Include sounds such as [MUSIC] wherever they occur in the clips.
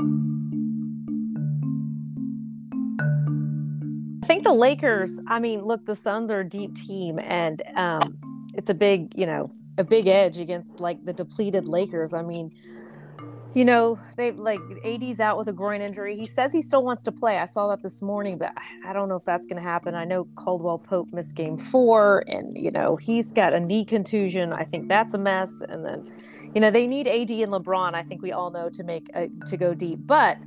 I think the Lakers, I mean, look, the Suns are a deep team and um, it's a big, you know, a big edge against like the depleted Lakers. I mean, you know, they like AD's out with a groin injury. He says he still wants to play. I saw that this morning, but I don't know if that's going to happen. I know Caldwell Pope missed game four, and, you know, he's got a knee contusion. I think that's a mess. And then, you know, they need AD and LeBron, I think we all know, to make a, to go deep. But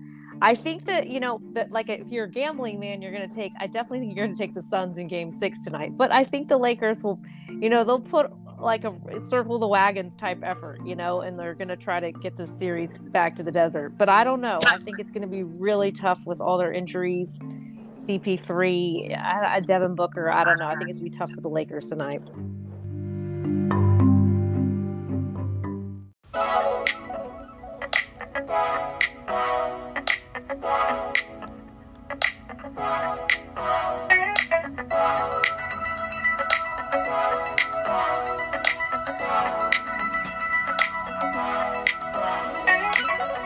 I think that, you know, that like if you're a gambling man, you're going to take, I definitely think you're going to take the Suns in game six tonight. But I think the Lakers will, you know, they'll put like a circle the wagons type effort, you know, and they're going to try to get the series back to the desert. But I don't know. I [LAUGHS] think it's going to be really tough with all their injuries. CP3, I, I, Devin Booker. I don't know. I think it's going to be tough for the Lakers tonight. [LAUGHS]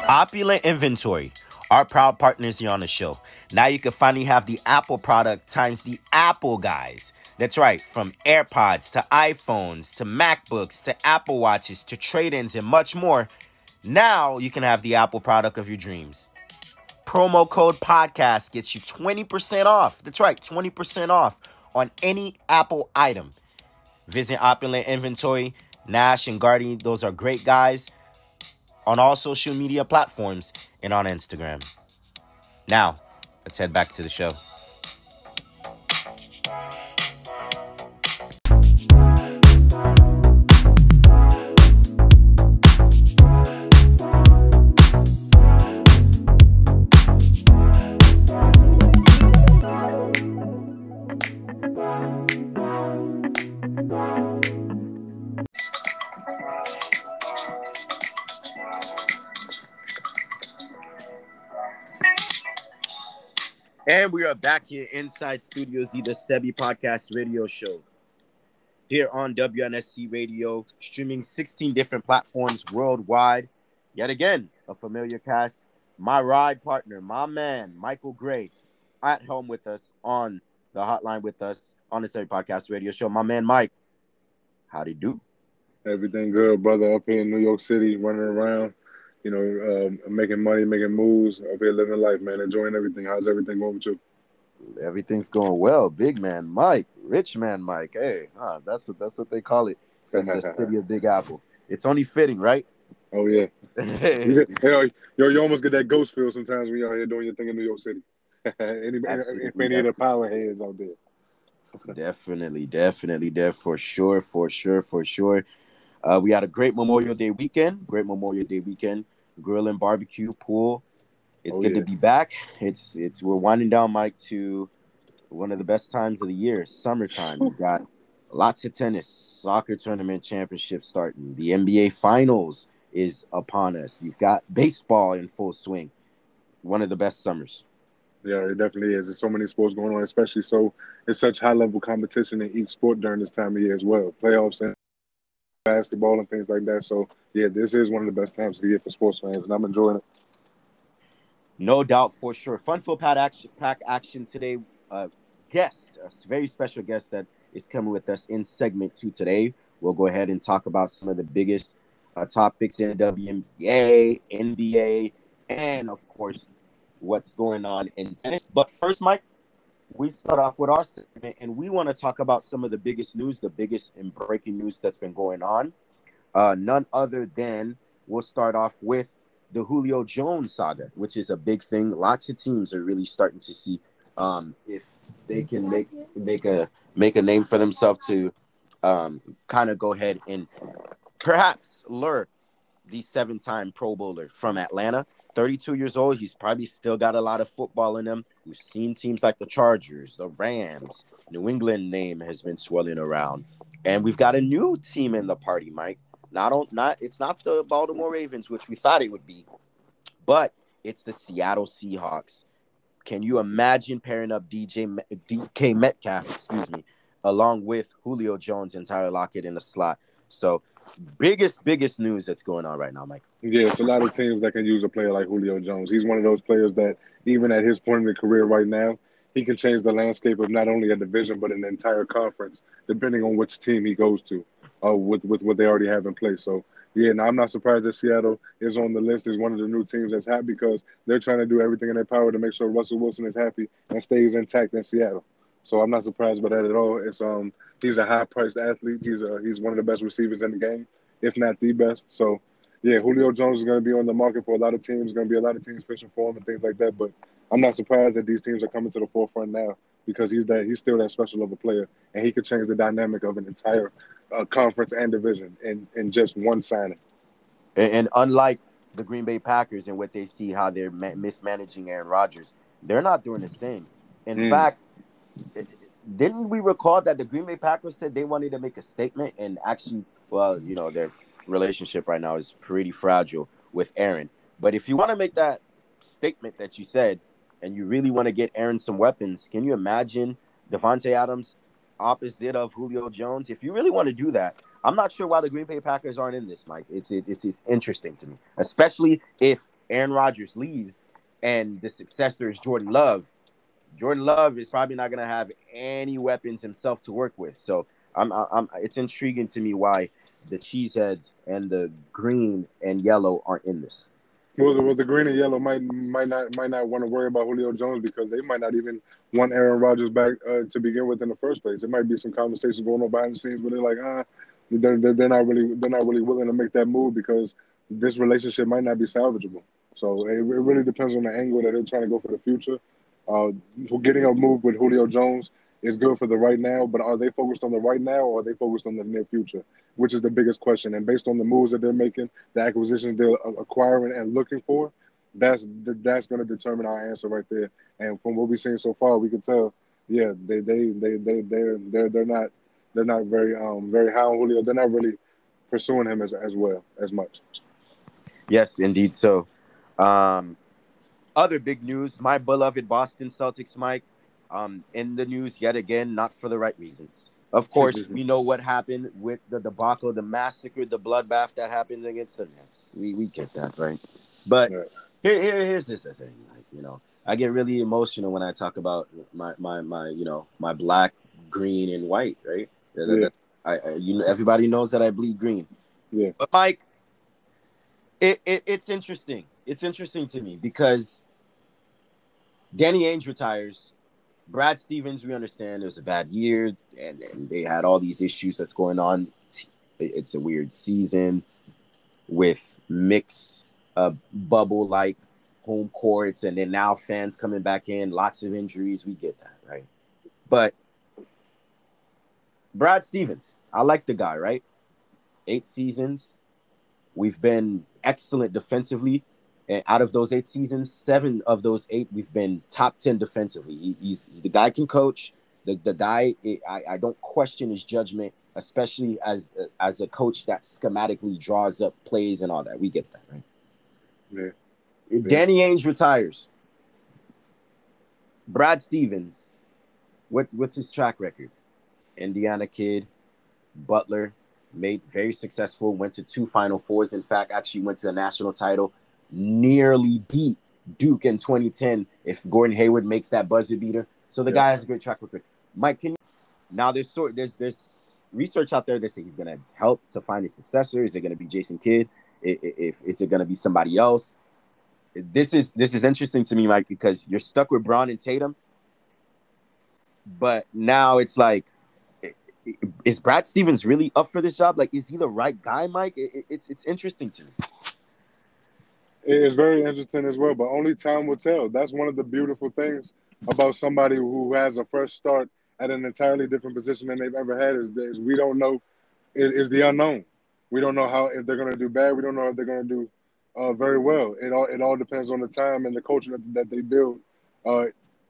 Opulent Inventory, our proud partners here on the show. Now you can finally have the Apple product times the Apple guys. That's right, from AirPods to iPhones to MacBooks to Apple Watches to trade ins and much more. Now you can have the Apple product of your dreams. Promo code podcast gets you 20% off. That's right, 20% off on any Apple item. Visit Opulent Inventory. Nash and Guardy, those are great guys on all social media platforms and on Instagram. Now, let's head back to the show. Are back here inside Studio Z, the Sebi Podcast Radio Show. Here on WNSC Radio, streaming 16 different platforms worldwide. Yet again, a familiar cast. My ride partner, my man, Michael Gray, at home with us on the hotline with us on the Sebi Podcast Radio Show. My man, Mike, how do you do? Everything good, brother. Up here in New York City, running around you know, um, making money, making moves, up here living life, man, enjoying everything. How's everything going with you? Everything's going well. Big man Mike, rich man Mike. Hey, huh, that's what that's what they call it in the [LAUGHS] city of Big Apple. It's only fitting, right? Oh yeah. [LAUGHS] hey, yo, you almost get that ghost feel sometimes when you're out here doing your thing in New York City. [LAUGHS] any, if any of the power heads out there. definitely, definitely, there for sure, for sure, for sure. Uh, we had a great Memorial Day weekend. Great Memorial Day weekend. Grill and barbecue, pool. It's oh, good yeah. to be back. It's it's we're winding down, Mike, to one of the best times of the year, summertime. We've got lots of tennis, soccer tournament championship starting. The NBA finals is upon us. You've got baseball in full swing. It's one of the best summers. Yeah, it definitely is. There's so many sports going on, especially so it's such high level competition in each sport during this time of year as well. Playoffs and basketball and things like that. So yeah, this is one of the best times of the year for sports fans, and I'm enjoying it. No doubt for sure. Fun full pack action, pack action today. Uh, guest, a very special guest that is coming with us in segment two today. We'll go ahead and talk about some of the biggest uh, topics in WNBA, NBA, and of course, what's going on in tennis. But first, Mike, we start off with our segment, and we want to talk about some of the biggest news, the biggest and breaking news that's been going on. Uh, none other than we'll start off with the Julio Jones saga, which is a big thing. Lots of teams are really starting to see um, if they can make make a make a name for themselves to um, kind of go ahead and perhaps lure the seven-time Pro Bowler from Atlanta 32 years old. He's probably still got a lot of football in him. We've seen teams like the Chargers, the Rams, New England name has been swirling around. And we've got a new team in the party, Mike. Not on not it's not the Baltimore Ravens, which we thought it would be, but it's the Seattle Seahawks. Can you imagine pairing up DJ DK Metcalf, excuse me, along with Julio Jones and Tyler Lockett in the slot. So, biggest biggest news that's going on right now, Mike. Yeah, it's a lot of teams that can use a player like Julio Jones. He's one of those players that, even at his point in the career right now, he can change the landscape of not only a division but an entire conference, depending on which team he goes to, uh, with with what they already have in place. So yeah, now I'm not surprised that Seattle is on the list as one of the new teams that's happy because they're trying to do everything in their power to make sure Russell Wilson is happy and stays intact in Seattle. So I'm not surprised by that at all. It's um he's a high priced athlete. He's a he's one of the best receivers in the game, if not the best. So yeah, Julio Jones is going to be on the market for a lot of teams. Going to be a lot of teams fishing for him and things like that. But I'm not surprised that these teams are coming to the forefront now because he's that he's still that special of a player and he could change the dynamic of an entire uh, conference and division in in just one signing. And, and, unlike the Green Bay Packers and what they see how they're ma- mismanaging Aaron Rodgers, they're not doing the same. In mm. fact, didn't we recall that the Green Bay Packers said they wanted to make a statement and actually, well, you know, their relationship right now is pretty fragile with Aaron. But if you want to make that statement that you said, and you really want to get Aaron some weapons, can you imagine Davante Adams opposite of Julio Jones? If you really want to do that, I'm not sure why the Green Bay Packers aren't in this, Mike. It's it, it's it's interesting to me, especially if Aaron Rodgers leaves and the successor is Jordan Love. Jordan Love is probably not going to have any weapons himself to work with. So I'm, I'm, it's intriguing to me why the cheeseheads and the green and yellow aren't in this. Well, the, well, the green and yellow might might not might not want to worry about Julio Jones because they might not even want Aaron Rodgers back uh, to begin with in the first place. It might be some conversations going on behind the scenes where they're like, ah, they're, they're, they're not really they're not really willing to make that move because this relationship might not be salvageable. So it, it really depends on the angle that they're trying to go for the future. Uh, getting a move with Julio Jones is good for the right now, but are they focused on the right now or are they focused on the near future? Which is the biggest question. And based on the moves that they're making, the acquisitions they're acquiring and looking for, that's that's going to determine our answer right there. And from what we've seen so far, we can tell, yeah, they they they they they're they're they're not they're not very um very high on Julio. They're not really pursuing him as as well as much. Yes, indeed. So, um, other big news: my beloved Boston Celtics, Mike, um, in the news yet again, not for the right reasons. Of [LAUGHS] course, we know what happened with the debacle, the massacre, the bloodbath that happens against the Nets. We we get that, right? But here, here here's this thing. Like, you know, I get really emotional when I talk about my my my you know my black, green, and white, right? Yeah. I, I, you know everybody knows that I bleed green. Yeah. But Mike, it, it it's interesting. It's interesting to me because Danny Ainge retires Brad Stevens, we understand it was a bad year and, and they had all these issues that's going on. It's a weird season with mix uh, bubble like home courts and then now fans coming back in, lots of injuries. We get that, right? But Brad Stevens, I like the guy, right? Eight seasons. We've been excellent defensively. And out of those eight seasons, seven of those eight, we've been top 10 defensively. He, he's the guy can coach. The, the guy, I, I don't question his judgment, especially as as a coach that schematically draws up plays and all that. We get that, right? Yeah. Danny Ainge retires. Brad Stevens, what's what's his track record? Indiana kid, Butler, made very successful, went to two Final Fours. In fact, actually went to the national title nearly beat Duke in 2010 if Gordon Hayward makes that buzzer beater. So the yeah. guy has a great track record. Mike, can you, now there's sort there's there's research out there that say he's gonna help to find his successor. Is it gonna be Jason Kidd? If, if is it gonna be somebody else? This is this is interesting to me, Mike, because you're stuck with Brown and Tatum, but now it's like is Brad Stevens really up for this job? Like, is he the right guy, Mike? It, it's it's interesting to me. It's very interesting as well, but only time will tell. That's one of the beautiful things about somebody who has a fresh start at an entirely different position than they've ever had is, is we don't know it is the unknown. We don't know how if they're going to do bad. We don't know if they're going to do uh, very well. It all it all depends on the time and the culture that, that they build uh,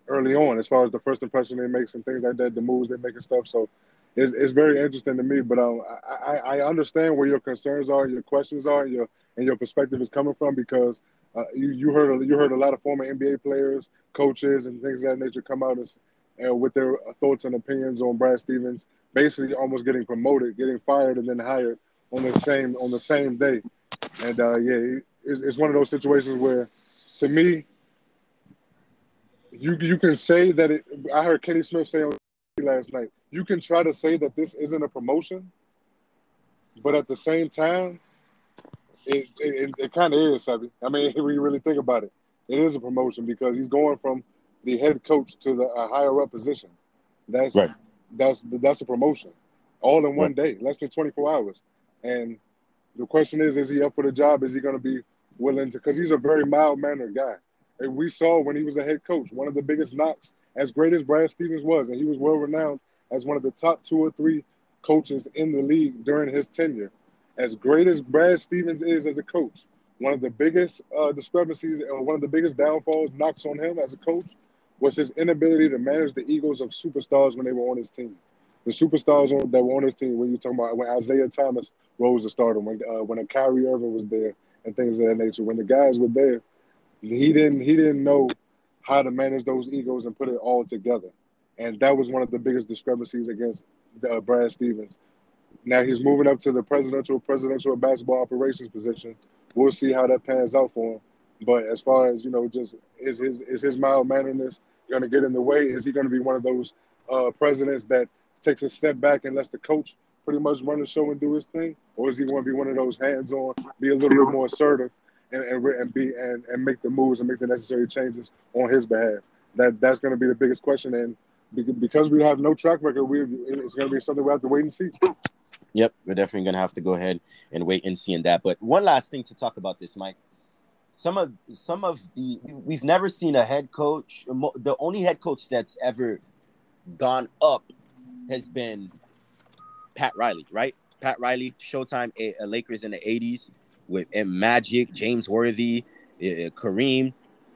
early on, as far as the first impression they make and things like that, the moves they make and stuff. So it's, it's very interesting to me. But um, I, I understand where your concerns are, your questions are, and your and your perspective is coming from because uh, you you heard you heard a lot of former NBA players, coaches, and things of that nature come out and, uh, with their thoughts and opinions on Brad Stevens, basically almost getting promoted, getting fired, and then hired on the same on the same day. And uh, yeah, it's, it's one of those situations where, to me, you you can say that it. I heard Kenny Smith say last night. You can try to say that this isn't a promotion, but at the same time, it it, it kind of is, Sebby. I mean, [LAUGHS] when you really think about it, it is a promotion because he's going from the head coach to the a higher up position. That's right. that's that's a promotion, all in one right. day, less than twenty four hours. And the question is, is he up for the job? Is he going to be willing to? Because he's a very mild mannered guy. And we saw when he was a head coach, one of the biggest knocks, as great as Brad Stevens was, and he was well renowned as one of the top two or three coaches in the league during his tenure. As great as Brad Stevens is as a coach, one of the biggest uh, discrepancies and one of the biggest downfalls, knocks on him as a coach, was his inability to manage the egos of superstars when they were on his team. The superstars on, that were on his team, when you're talking about when Isaiah Thomas rose to stardom, when uh, when a Kyrie Irving was there, and things of that nature, when the guys were there, he didn't he didn't know how to manage those egos and put it all together. And that was one of the biggest discrepancies against uh, Brad Stevens. Now he's moving up to the presidential presidential basketball operations position. We'll see how that pans out for him. But as far as you know, just is his is his mild manneredness going to get in the way? Is he going to be one of those uh, presidents that takes a step back and lets the coach pretty much run the show and do his thing, or is he going to be one of those hands on, be a little bit more assertive and, and, and be and, and make the moves and make the necessary changes on his behalf. That that's going to be the biggest question, and because we have no track record, we it's going to be something we have to wait and see. [LAUGHS] Yep, we're definitely going to have to go ahead and wait and see in that. But one last thing to talk about this, Mike. Some of some of the we've never seen a head coach. The only head coach that's ever gone up has been Pat Riley, right? Pat Riley, Showtime, Lakers in the '80s with Magic, James Worthy, uh, Kareem.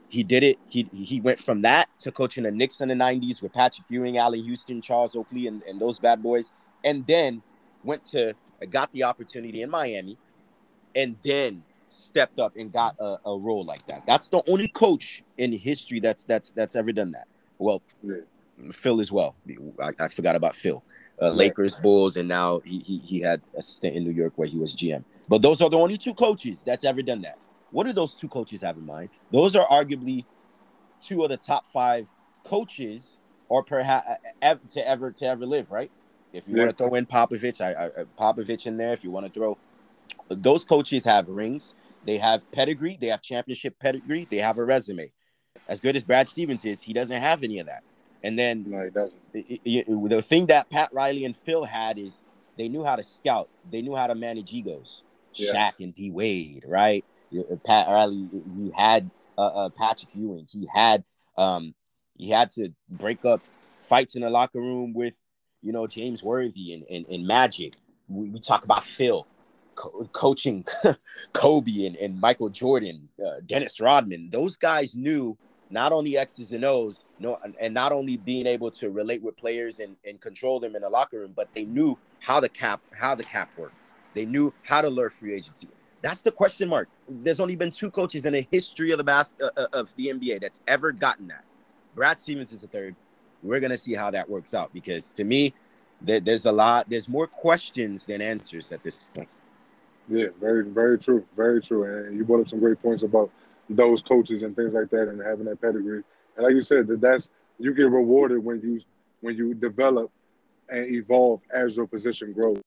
He did it. He he went from that to coaching the Knicks in the '90s with Patrick Ewing, Allan Houston, Charles Oakley, and, and those bad boys, and then went to got the opportunity in Miami, and then stepped up and got a, a role like that. That's the only coach in history that's that's that's ever done that. Well, yeah. Phil as well. I, I forgot about Phil. Uh, Lakers, Bulls, and now he, he he had a stint in New York where he was GM. But those are the only two coaches that's ever done that. What do those two coaches have in mind? Those are arguably two of the top five coaches, or perhaps to ever to ever live. Right? If you yeah. want to throw in Popovich, I, I Popovich in there. If you want to throw, those coaches have rings. They have pedigree. They have championship pedigree. They have a resume. As good as Brad Stevens is, he doesn't have any of that. And then no, it, it, the thing that Pat Riley and Phil had is they knew how to scout. They knew how to manage egos. Yeah. Shaq and D Wade, right? Uh, Pat Riley, he had uh, uh, Patrick Ewing. He had um, he had to break up fights in the locker room with you know James Worthy and and, and Magic. We, we talk about Phil co- coaching [LAUGHS] Kobe and, and Michael Jordan, uh, Dennis Rodman. Those guys knew not only X's and O's, no, and not only being able to relate with players and, and control them in the locker room, but they knew how the cap how the cap worked. They knew how to lure free agency. That's the question mark. There's only been two coaches in the history of the bas- uh, uh of the NBA that's ever gotten that. Brad Stevens is the third. We're gonna see how that works out because to me, there, there's a lot. There's more questions than answers at this point. Yeah, very, very true, very true. And you brought up some great points about those coaches and things like that and having that pedigree. And like you said, that that's you get rewarded when you when you develop and evolve as your position grows.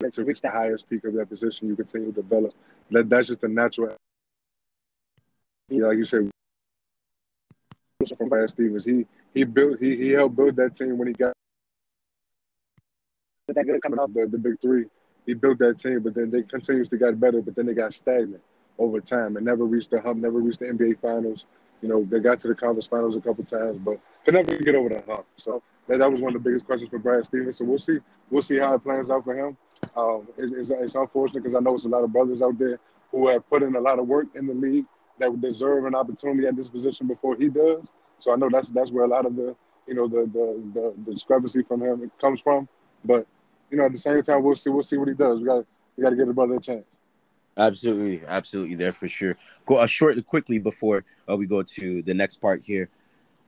And to reach the highest peak of that position, you continue to develop. That that's just a natural. Yeah, like you said, from Brad Stevens, he he built he he helped build that team when he got that good coming off the, the big three. He built that team, but then they continuously got better, but then they got stagnant over time and never reached the hump, never reached the NBA finals. You know, they got to the conference finals a couple times, but could never get over the hump. So that, that was one of the biggest questions for Brad Stevens. So we'll see, we'll see how it plans out for him. Um, it, it's, it's unfortunate because I know it's a lot of brothers out there who have put in a lot of work in the league that would deserve an opportunity at this position before he does. So I know that's that's where a lot of the you know the the the, the discrepancy from him comes from. But you know at the same time we'll see we'll see what he does. We got we got to give the brother a chance. Absolutely, absolutely, there for sure. Go uh, short, quickly before uh, we go to the next part here.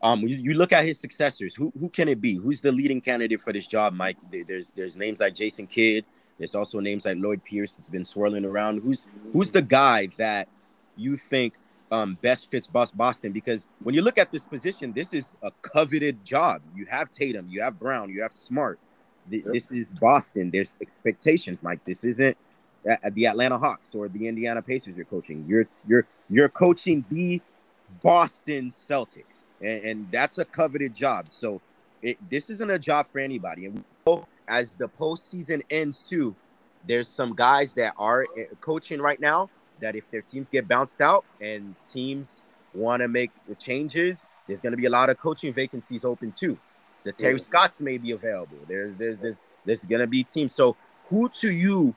Um, you, you, look at his successors. Who who can it be? Who's the leading candidate for this job, Mike? There's there's names like Jason Kidd. There's also names like Lloyd Pierce that's been swirling around. Who's who's the guy that you think um, best fits Boston? Because when you look at this position, this is a coveted job. You have Tatum, you have Brown, you have Smart. This is Boston. There's expectations, Mike. This isn't the Atlanta Hawks or the Indiana Pacers you're coaching. You're you're you're coaching the Boston Celtics, and, and that's a coveted job. So it, this isn't a job for anybody. And as the postseason ends too, there's some guys that are eh, coaching right now that if their teams get bounced out and teams want to make the changes, there's going to be a lot of coaching vacancies open too. The Terry yeah. Stotts may be available. There's there's there's there's going to be teams. So who to you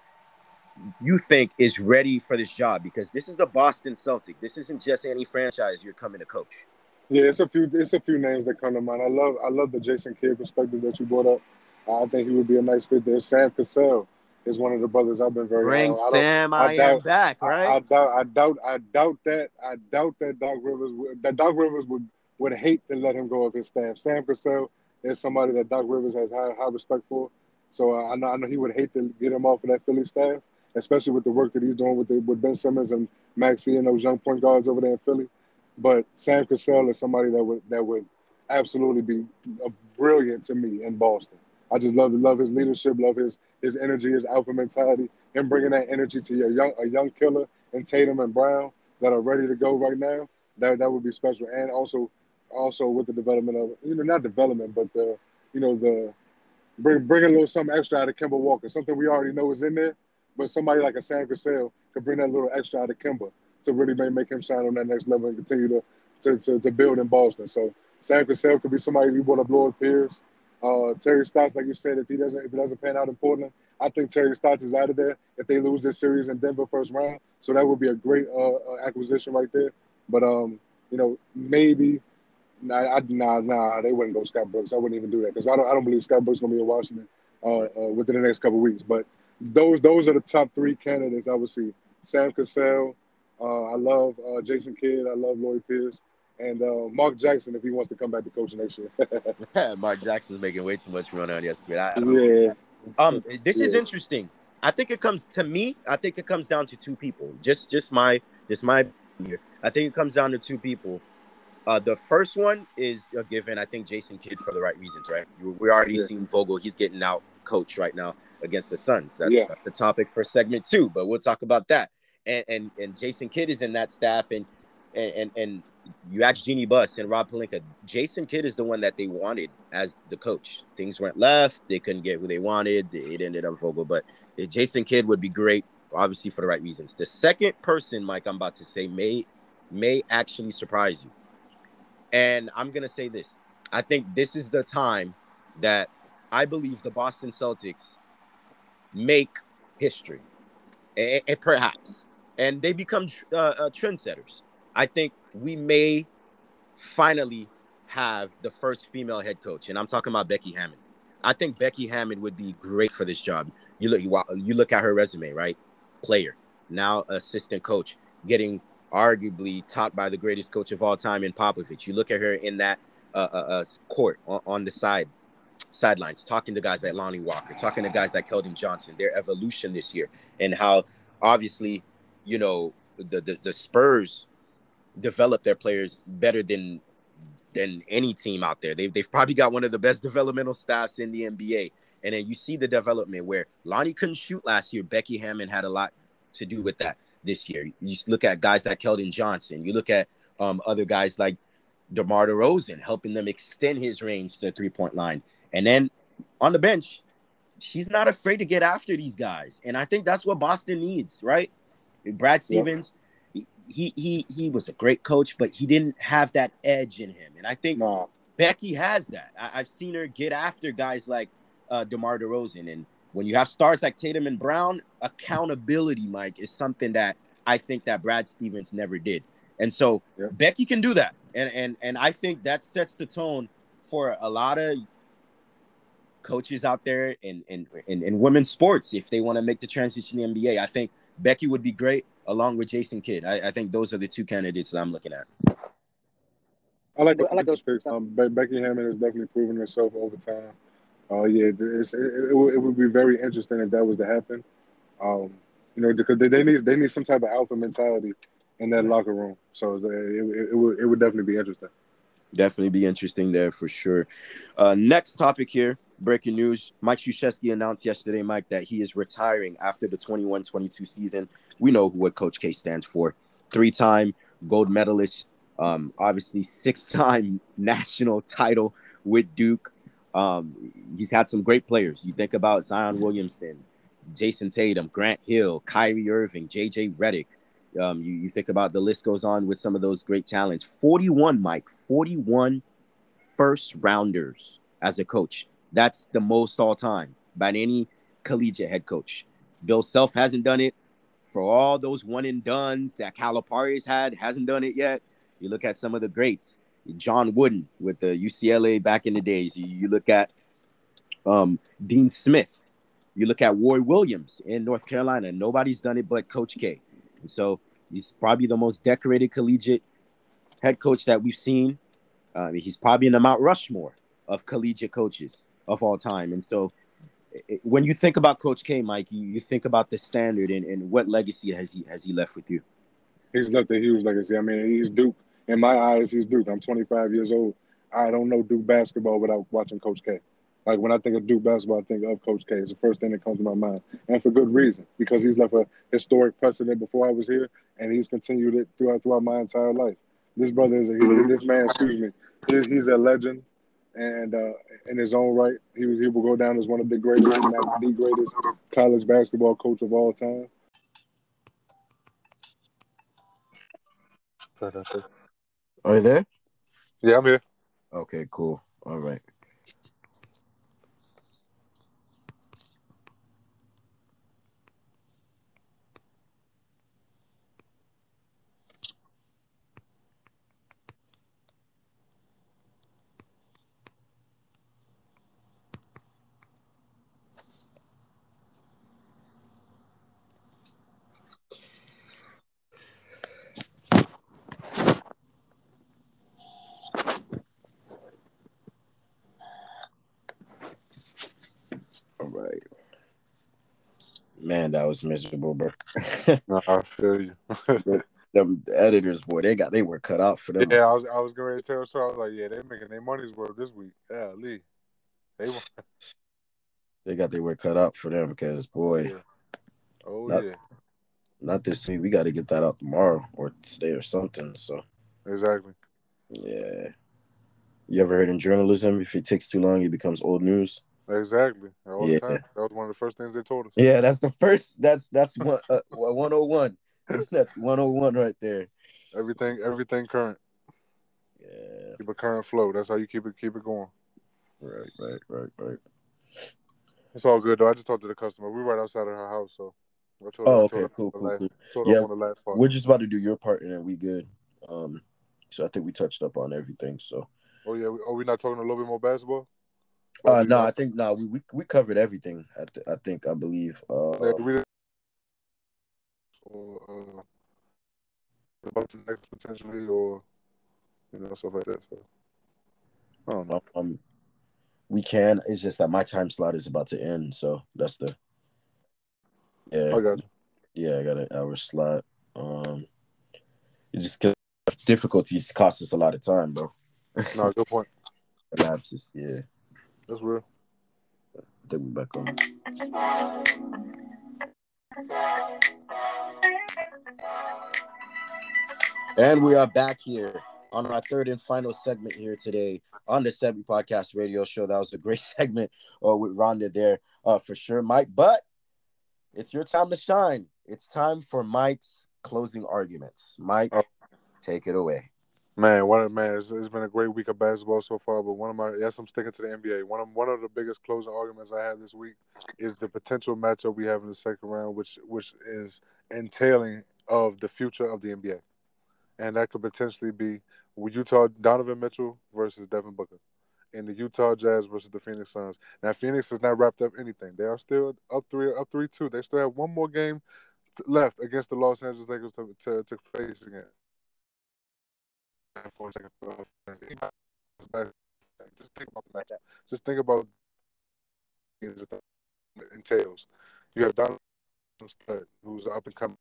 you think is ready for this job? Because this is the Boston Celtics. This isn't just any franchise you're coming to coach. Yeah, it's a few it's a few names that come to mind. I love I love the Jason Kidd perspective that you brought up. I think he would be a nice fit there. Sam Cassell is one of the brothers I've been very. Bring I Sam, I, I, doubt, am back, right? I, I, doubt, I doubt, I doubt that. I doubt that Doc Rivers, would, that Doc Rivers would would hate to let him go of his staff. Sam Cassell is somebody that Doc Rivers has high, high respect for. So uh, I know, I know he would hate to get him off of that Philly staff especially with the work that he's doing with the, with Ben Simmons and Maxey and those young point guards over there in Philly. But Sam Cassell is somebody that would that would absolutely be brilliant to me in Boston. I just love love his leadership, love his his energy, his alpha mentality, and bringing that energy to your young a young killer and Tatum and Brown that are ready to go right now. That that would be special, and also also with the development of you know not development, but the you know the bring bring a little something extra out of Kemba Walker, something we already know is in there, but somebody like a Sam Cassell could bring that little extra out of Kemba to really make, make him shine on that next level and continue to, to, to, to build in Boston. So Sam Cassell could be somebody you want to blow up Pierce. Uh, Terry Stotts, like you said, if he doesn't if it doesn't pan out in Portland, I think Terry Stotts is out of there if they lose this series in Denver first round. So that would be a great uh, uh acquisition right there. But um, you know, maybe nah, I, nah, nah, they wouldn't go Scott Brooks. I wouldn't even do that because I don't I don't believe Scott Brooks is gonna be in Washington uh, uh, within the next couple weeks. But those those are the top three candidates I would see. Sam Cassell, uh, I love Jason Kidd, I love Lloyd Pierce, and uh, Mark Jackson if he wants to come back to coach next year. [LAUGHS] [LAUGHS] Mark Jackson's making way too much run on yesterday. I, I yeah. Um, this yeah. is interesting. I think it comes to me. I think it comes down to two people. Just just my just my here. I think it comes down to two people. Uh, the first one is a given. I think Jason Kidd for the right reasons, right? We already yeah. seen Vogel. He's getting out coach right now against the Suns. That's, yeah. the topic for segment two, but we'll talk about that. And and, and Jason Kidd is in that staff, and and and you ask Jeanie Buss and Rob Pelinka. Jason Kidd is the one that they wanted as the coach. Things went left; they couldn't get who they wanted. It ended up Vogel, but Jason Kidd would be great, obviously for the right reasons. The second person, Mike, I'm about to say may may actually surprise you, and I'm gonna say this. I think this is the time that I believe the Boston Celtics make history, and, and perhaps, and they become uh, uh, trendsetters. I think we may finally have the first female head coach, and I'm talking about Becky Hammon. I think Becky Hammon would be great for this job. You look, you look at her resume, right? Player, now assistant coach, getting arguably taught by the greatest coach of all time in Popovich. You look at her in that uh, uh, uh court on, on the side, sidelines, talking to guys like Lonnie Walker, talking to guys like Keldon Johnson, their evolution this year, and how obviously, you know, the the, the Spurs develop their players better than than any team out there. They've, they've probably got one of the best [LAUGHS] developmental staffs in the NBA. And then you see the development where Lonnie couldn't shoot last year. Becky Hammon had a lot to do with that this year. You just look at guys like Keldon Johnson. You look at um, other guys like DeMar DeRozan, helping them extend his range to the three point line. And then on the bench, she's not afraid to get after these guys. And I think that's what Boston needs, right? Brad Stevens. He he he was a great coach, but he didn't have that edge in him. And I think no. Becky has that. I, have seen her get after guys like uh, DeMar DeRozan. And when you have stars like Tatum and Brown, accountability, Mike, is something that I think that Brad Stevens never did. And so yeah. Becky can do that. And and and I think that sets the tone for a lot of coaches out there in in, in, in women's sports if they want to make the transition to the NBA. I think Becky would be great along with Jason Kidd. I, I think those are the two candidates that I'm looking at. I like, I like those picks. Um, Becky Hammon has definitely proven herself over time. Uh, yeah, it's, it, it, it, would be very interesting if that was to happen. Um, you know, because they, they need they need some type of alpha mentality in that locker room. So it, it, it, would it would definitely be interesting. Definitely be interesting there for sure. Uh, next topic here breaking news Mike Krzyzewski announced yesterday, Mike, that he is retiring after the 21 22 season. We know what Coach K stands for three time gold medalist, um, obviously six time [LAUGHS] national title with Duke. Um, he's had some great players. You think about Zion Williamson, Jayson Tatum, Grant Hill, Kyrie Irving, JJ Redick. Um, you, you think about the list goes on with some of those great talents. 41, Mike, 41 first rounders as a coach. That's the most all time by any collegiate head coach. Bill Self hasn't done it. For all those one and duns that Calipari's had, hasn't done it yet. You look at some of the greats, John Wooden with the UCLA back in the days. You, you look at um, Dean Smith. You look at Roy Williams in North Carolina. Nobody's done it but Coach K. And so he's probably the most decorated collegiate head coach that we've seen. Uh, he's probably in the Mount Rushmore of collegiate coaches of all time. And so when you think about Coach K, Mike, you, you think about the standard and, and what legacy has he has he left with you? He's left a huge legacy. I mean, he's Duke. In my eyes, he's Duke. I'm 25 years old. I don't know Duke basketball without watching Coach K. Like when I think of Duke basketball, I think of Coach K. It's the first thing that comes to my mind, and for good reason because he's left a historic precedent before I was here, and he's continued it throughout throughout my entire life. This brother is a, this man. Excuse me. He's, he's a legend, and uh, in his own right, he was he will go down as one of the greatest, not the greatest college basketball coach of all time. Are you there? Yeah, I'm here. Okay, cool. All right. Man, that was miserable, bro. [LAUGHS] I feel you. [LAUGHS] the, the, editors, boy, they got they were cut out for them. Yeah, I was I was going to tell so I was like, yeah, they're making their money's worth this week. Yeah, Lee, they were. [LAUGHS] They got they were cut out for them because boy, yeah. oh not, yeah, not this week. We got to get that out tomorrow or today or something. So exactly. Yeah. You ever heard in journalism, if it takes too long, it becomes old news? Exactly. All yeah. That was one of the first things they told us. Yeah, that's the first. That's that's one uh, [LAUGHS] one hundred oh one. [LAUGHS] That's one hundred oh one right there. Everything, everything current. Yeah. Keep a current flow. That's how you keep it keep it going. Right, right, right, right. It's all good though. I just talked to the customer. We're right outside of her house, so. oh, okay, cool, cool, cool. Yeah, we're just about to do your part, and then we good. Um, so I think we touched up on everything. So. Oh yeah, are we not talking a little bit more basketball? Uh, no, I think no, we, we we covered everything. I, th- I think I believe. Uh, we, or, uh, about the next potentially, or you know stuff like that. So I don't know. Um, we can. It's just that my time slot is about to end, so that's the. Yeah. I got you. Yeah, I got an hour slot. Um, it just difficulties cost us a lot of time, bro. No, good point. [LAUGHS] Lapses, yeah. That's real. I think we're back on. And we are back here on our third and final segment here today on the Sebi Podcast Radio Show. That was a great [LAUGHS] segment uh, with Rhonda there uh, for sure, Mike. But it's your time to shine. It's time for Mike's closing arguments. Mike, oh. take it away. Man, of man, it's, it's been a great week of basketball so far. But one of my yes, I'm sticking to the NBA. One of one of the biggest closing arguments I have this week is the potential matchup we have in the second round, which which is entailing of the future of the NBA, and that could potentially be Utah Donovan Mitchell versus Devin Booker, and the Utah Jazz versus the Phoenix Suns. Now Phoenix has not wrapped up anything. They are still up three, up three two. They still have one more game left against the Los Angeles Lakers to to, to face again. For a second. Just think about that. Just think about entails. You have Donovan Stud, who's up and coming.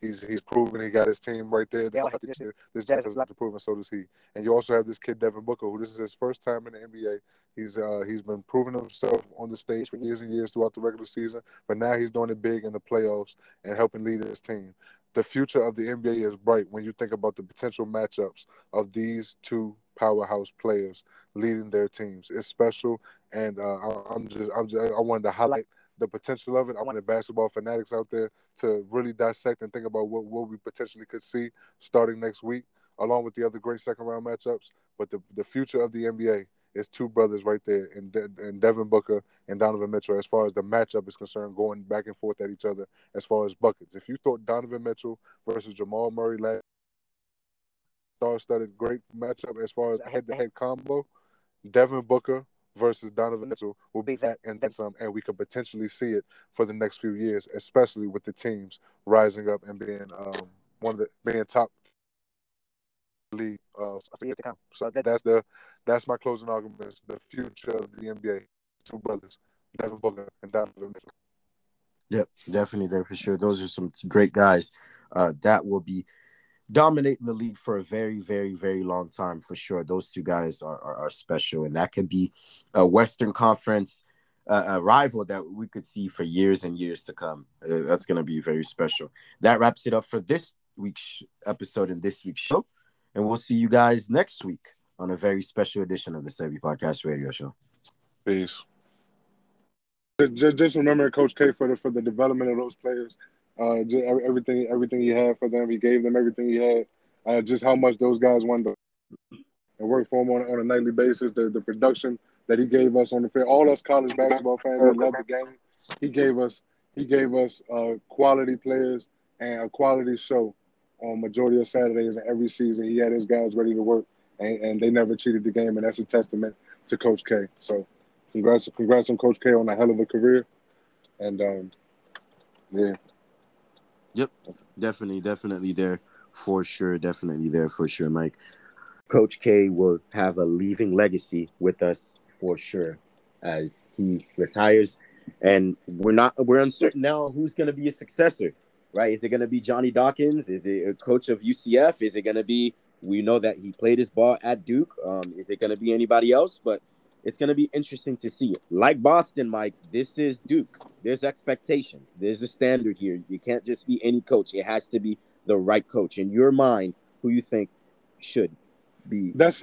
He's he's proven he got his team right there. Yeah, like this year. This Jazz has a to prove, and so does he. And you also have this kid Devin Booker, who this is his first time in the NBA. He's uh he's been proving himself on the stage for years and years throughout the regular season, but now he's doing it big in the playoffs and helping lead his team. The future of the NBA is bright when you think about the potential matchups of these two powerhouse players leading their teams. It's special, and uh, I'm just I'm just I wanted to highlight the potential of it. I wanted basketball fanatics out there to really dissect and think about what, what we potentially could see starting next week, along with the other great second round matchups. But the, the future of the NBA is two brothers right there, and De- and Devin Booker and Donovan Mitchell. As far as the matchup is concerned, going back and forth at each other as far as buckets. If you thought Donovan Mitchell versus Jamal Murray last star-studded great matchup as far as head-to-head combo, Devin Booker versus Donovan Mitchell will be that and then some, and we could potentially see it for the next few years, especially with the teams rising up and being um, one of the being top league uh, for years to come. So that's the that's my closing arguments. The future of the NBA, two brothers, Devin Booker and Donovan Mitchell. Yep, definitely there for sure. Those are some great guys. Uh, that will be dominating the league for a very, very, very long time for sure. Those two guys are, are, are special, and that could be a Western Conference uh, a rival that we could see for years and years to come. Uh, that's going to be very special. That wraps it up for this week's episode and this week's show, and we'll see you guys next week on a very special edition of the Sebi Podcast Radio Show. Peace. Just, just remember Coach K for the for the development of those players uh, just everything, everything he had for them, he gave them everything he had. Uh, just how much those guys wanted to and work for him on, on a nightly basis. The the production that he gave us on the field, all us college basketball fans that love the game, he gave us he gave us uh, quality players and a quality show on majority of Saturdays and every season. He had his guys ready to work, and, and they never cheated the game, and that's a testament to Coach K. So, congrats, congrats on Coach K on a hell of a career, and um, yeah. Yep, definitely, definitely there for sure. Definitely there for sure, Mike. Coach K will have a leaving legacy with us for sure as he retires. And we're not we're uncertain now who's gonna be a successor, right? Is it gonna be Johnny Dawkins? Is it a coach of UCF? Is it gonna be we know that he played his ball at Duke. Um, is it gonna be anybody else? But it's going to be interesting to see. Like Boston, Mike, this is Duke. There's expectations. There's a standard here. You can't just be any coach. It has to be the right coach in your mind. Who you think should be? That's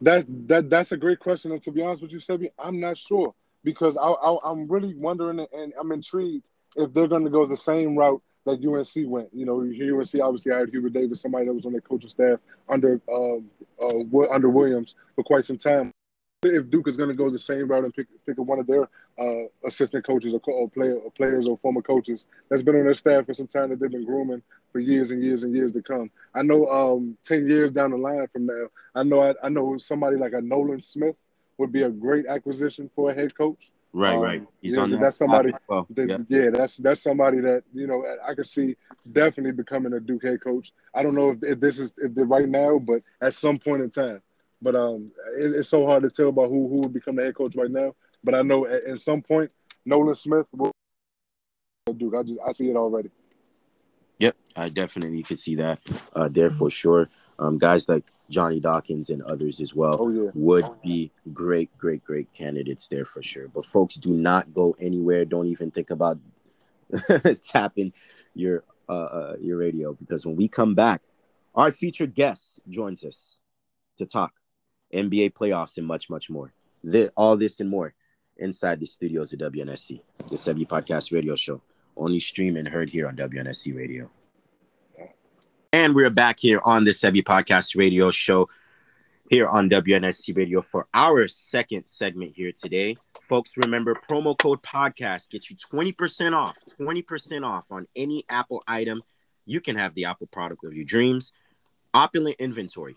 that's that that's a great question. And to be honest with you, Sebi, I'm not sure because I, I am really wondering and I'm intrigued if they're going to go the same route that UNC went. You know, UNC obviously hired Hubert Davis, somebody that was on their coaching staff under uh, uh, under Williams for quite some time if Duke is going to go the same route and pick pick one of their uh, assistant coaches or, or, or players or former coaches that's been on their staff for some time that they've been grooming for years and years and years to come. I know um, ten years down the line from now, I know I, I know somebody like a Nolan Smith would be a great acquisition for a head coach. Right, um, right. He's yeah, on that that's somebody. well. that, yeah. yeah, that's that's somebody that you know I could see definitely becoming a Duke head coach. I don't know if, if this is if right now, but at some point in time. But um, it, it's so hard to tell about who who will become the head coach right now. But I know at, at some point Nolan Smith will Duke. I just I see it already. Yep, I definitely could see that uh, there for sure. Um, guys like Johnny Dawkins and others as well oh, yeah. would be great, great, great candidates there for sure. But folks, do not go anywhere. Don't even think about [LAUGHS] tapping your uh, uh, your radio because when we come back, our featured guest joins us to talk NBA playoffs, and much, much more. The, all this and more inside the studios of WNSC, the Sebi Podcast Radio Show, only streamed and heard here on WNSC Radio. And we're back here on the Sebi Podcast Radio Show here on WNSC Radio for our second segment here today. Folks, remember promo code podcast gets you 20% off, 20% off on any Apple item. You can have the Apple product of your dreams. Opulent inventory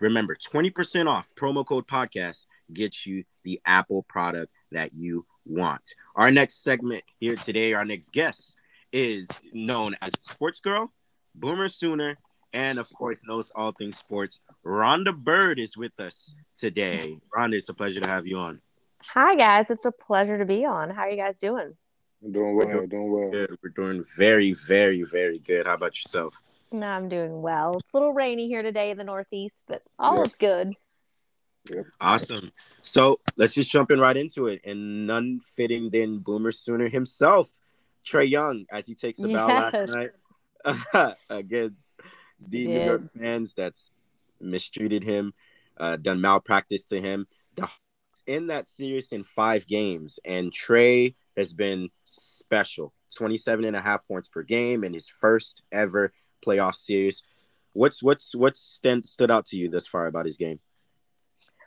Remember, 20% off promo code podcast gets you the Apple product that you want. Our next segment here today, our next guest is known as Sports Girl, Boomer Sooner, and of course knows all things sports. Rhonda Bird is with us today. Rhonda, it's a pleasure to have you on. Hi guys, it's a pleasure to be on. How are you guys doing? I'm doing well, doing well. Good. We're doing very, very, very good. How about yourself? No, I'm doing well. It's a little rainy here today in the Northeast, but all Yes. is good. Awesome. So let's just jump in right into it. And none fitting than Boomer Sooner himself, Trae Young, as he takes the bow last night [LAUGHS] against the He New York fans that's mistreated him, uh, done malpractice to him. The Hawks in that series in five games, and Trae has been special 27 and a half points per game in his first ever playoff series. What's what's what's stand, stood out to you thus far about his game?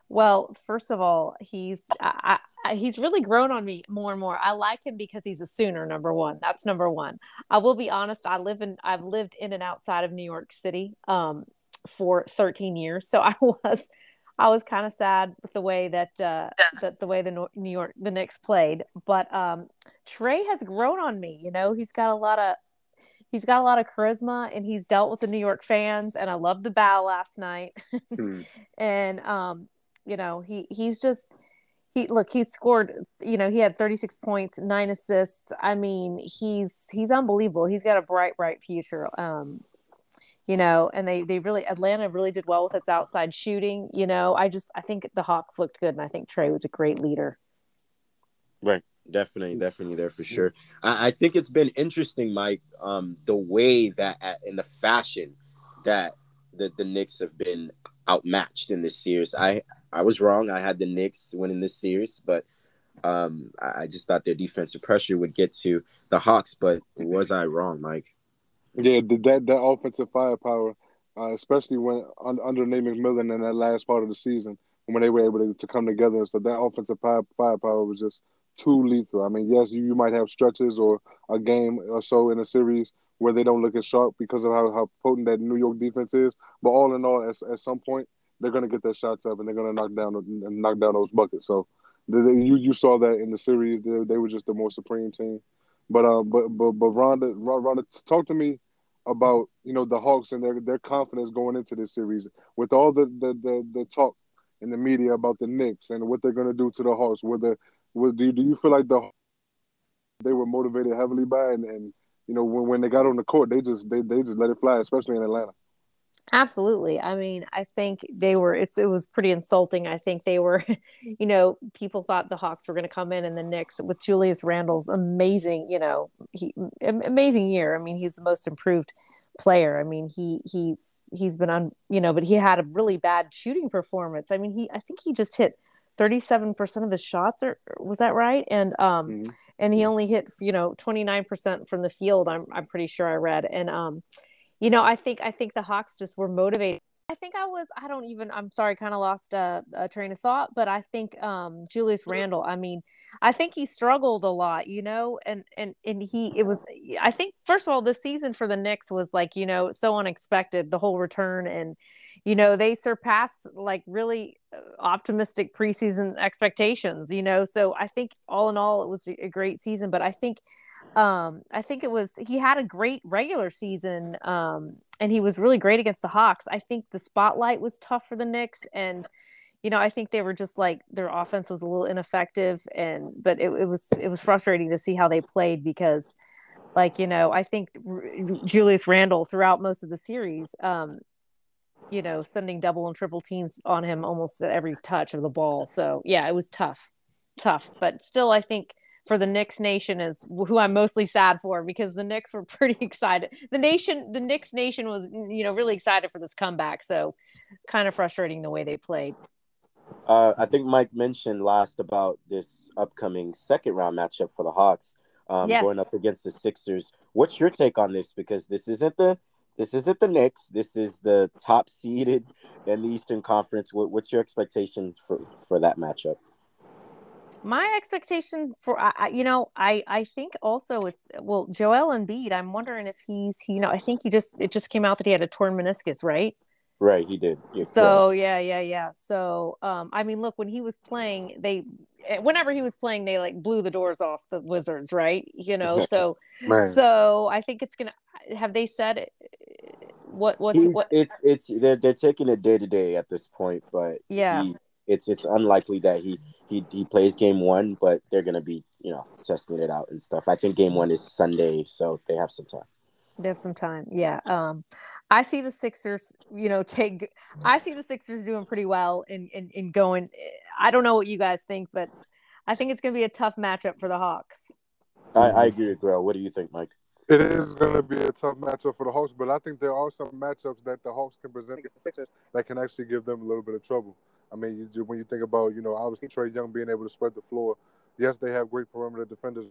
Well, first of all, he's I, I, he's really grown on me more and more. I like him because he's a Sooner. Number one, that's number one. I will be honest. I live in I've lived in and outside of New York City um, for 13 years, so [LAUGHS] I was I was kind of sad with the way that uh, that the way the New York the Knicks played. But um, Trae has grown on me. You know, he's got a lot of he's got a lot of charisma, and he's dealt with the New York fans. And I love the bow last night. Hmm. [LAUGHS] and um you know he he's just he look he scored you know he had 36 points nine assists i mean he's he's unbelievable he's got a bright bright future um you know and they they really atlanta really did well with its outside shooting you know i just i think the hawks looked good and i think Trae was a great leader Right. Definitely, definitely there for sure. I, I think it's been interesting, Mike, um, the way that in the fashion that the, the Knicks have been outmatched in this series. I I was wrong. I had the Knicks winning this series, but um, I, just thought their defensive pressure would get to the Hawks. But was I wrong, Mike? Yeah, that that offensive firepower, uh, especially when un, under Nate McMillan in that last part of the season, when they were able to, come together. So that offensive fire, firepower was just too lethal. I mean, yes, you, you might have stretches or a game or so in a series where they don't look as sharp because of how, how potent that New York defense is. But all in all, at, at some point, they're going to get their shots up and they're going to knock down and knock down those buckets. So the, the- you you saw that in the series. They, they were just the more supreme team. But uh, but but but Rhonda, Ron- Rhonda, talk to me about you know the Hawks and their their confidence going into this series with all the the the, the talk in the media about the Knicks and what they're going to do to the Hawks. Were the do you, do you feel like the they were motivated heavily by and, and you know when, when they got on the court they just they, they just let it fly, especially in Atlanta. Absolutely. I mean, I think they were it's it was pretty insulting. I think they were, [LAUGHS] you know, people thought the Hawks were going to come in and the Knicks with Julius Randle's amazing, you know, he amazing year. I mean, he's the most improved player. I mean, he he's he's been on, you know, but he had a really bad shooting performance. I mean, he I think he just hit 37% of his shots or was that right? And um Mhm. and he only hit you know 29% from the field i'm i'm pretty sure i read and um you know i think i think the hawks just were motivated. I think i was i don't even i'm sorry kind of lost a, a train of thought but i think um julius randle i mean i think he struggled a lot you know and and and he it was i think first of all this season for the Knicks was like you know so unexpected the whole return and you know they surpassed like really uh, optimistic preseason expectations you know so i think all in all it was a great season but i think um i think it was he had a great regular season um and he was really great against the hawks i think the spotlight was tough for the Knicks and you know i think they were just like their offense was a little ineffective and but it, it was it was frustrating to see how they played because like you know i think R- julius randle throughout most of the series um you know, sending double and triple teams on him almost at every touch of the ball. So yeah, it was tough, tough. But still, I think for the Knicks nation is who I'm mostly sad for because the Knicks were [LAUGHS] pretty excited. The nation, the Knicks nation was, you know, really excited for this comeback. So kind of frustrating the way they played. Uh, I think Mike mentioned last about this upcoming second round matchup for the Hawks, um, Yes. going up against the Sixers. What's your take on this? Because this isn't the this isn't the Knicks. This is the top seeded in the Eastern Conference. What, what's your expectation for for that matchup? My expectation for, I, you know, I I think also it's well, Joel Embiid. I'm wondering if he's, you know, I think he just it just came out that he had a torn meniscus, right? Right, he did. Yeah, So yeah, yeah, yeah. So um, I mean, look, when he was playing, they eh, whenever he was playing, they like blew the doors off the Wizards, right? You know, [LAUGHS] so Man. so I think it's gonna. Have they said? what what's He's, what? it's it's they're they're taking it day to day at this point, but Yeah. It's it's unlikely that he he he plays game one, but they're gonna be you know testing it out and stuff. I think game one is Sunday, so they have some time. They have some time. Yeah. Um, I see the Sixers, you know, take I see the Sixers doing pretty well in, in, in going I don't know what you guys think, but I think it's gonna be a tough matchup for the Hawks. I, I agree with Grill. What do you think, Mike? It is going to be a tough matchup for the Hawks, but I think there are some matchups that the Hawks can present against the Sixers that can actually give them a little bit of trouble. I mean, you, when you think about, you know, obviously Trae Young being able to spread the floor, yes, they have great perimeter defenders